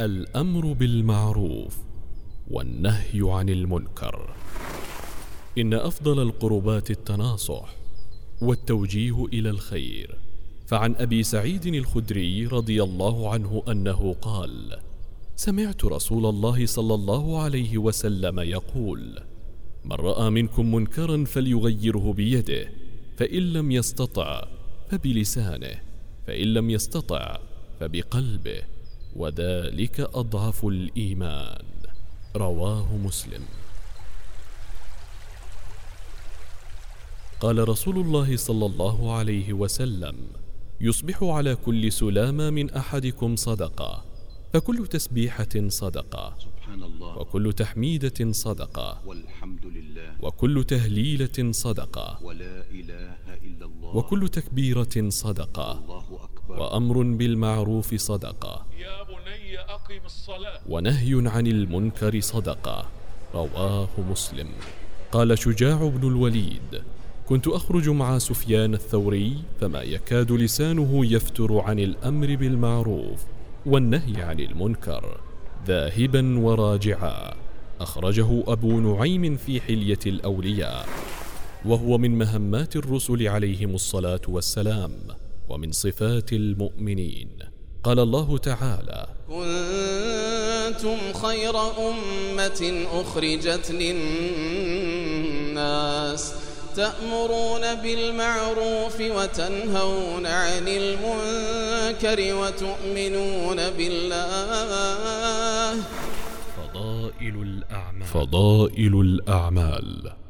الأمر بالمعروف والنهي عن المنكر. إن أفضل القربات التناصح والتوجيه إلى الخير. فعن أبي سعيد الخدري رضي الله عنه أنه قال سمعت رسول الله صلى الله عليه وسلم يقول من رأى منكم منكرا فليغيره بيده فإن لم يستطع فبلسانه فإن لم يستطع فبقلبه. وذلك أضعف الإيمان. رواه مسلم. قال رسول الله صلى الله عليه وسلم يصبح على كل سلامة من أحدكم صدقة فكل تسبيحة صدقة سبحان الله. وكل تحميدة صدقة والحمد لله. وكل تهليلة صدقة ولا إله إلا الله. وكل تكبيرة صدقة الله أكبر. وأمر بالمعروف صدقة ونهي عن المنكر صدقة. رواه مسلم. قال شجاع بن الوليد كنت أخرج مع سفيان الثوري فما يكاد لسانه يفتر عن الأمر بالمعروف والنهي عن المنكر. ذاهبا وراجعا. أخرجه أبو نعيم في حلية الأولياء. وهو من مهمات الرسل عليهم الصلاة والسلام ومن صفات المؤمنين. قال الله تعالى كنتم خير أمة أخرجت للناس تأمرون بالمعروف وتنهون عن المنكر وتؤمنون بالله. فضائل الأعمال. فضائل الأعمال.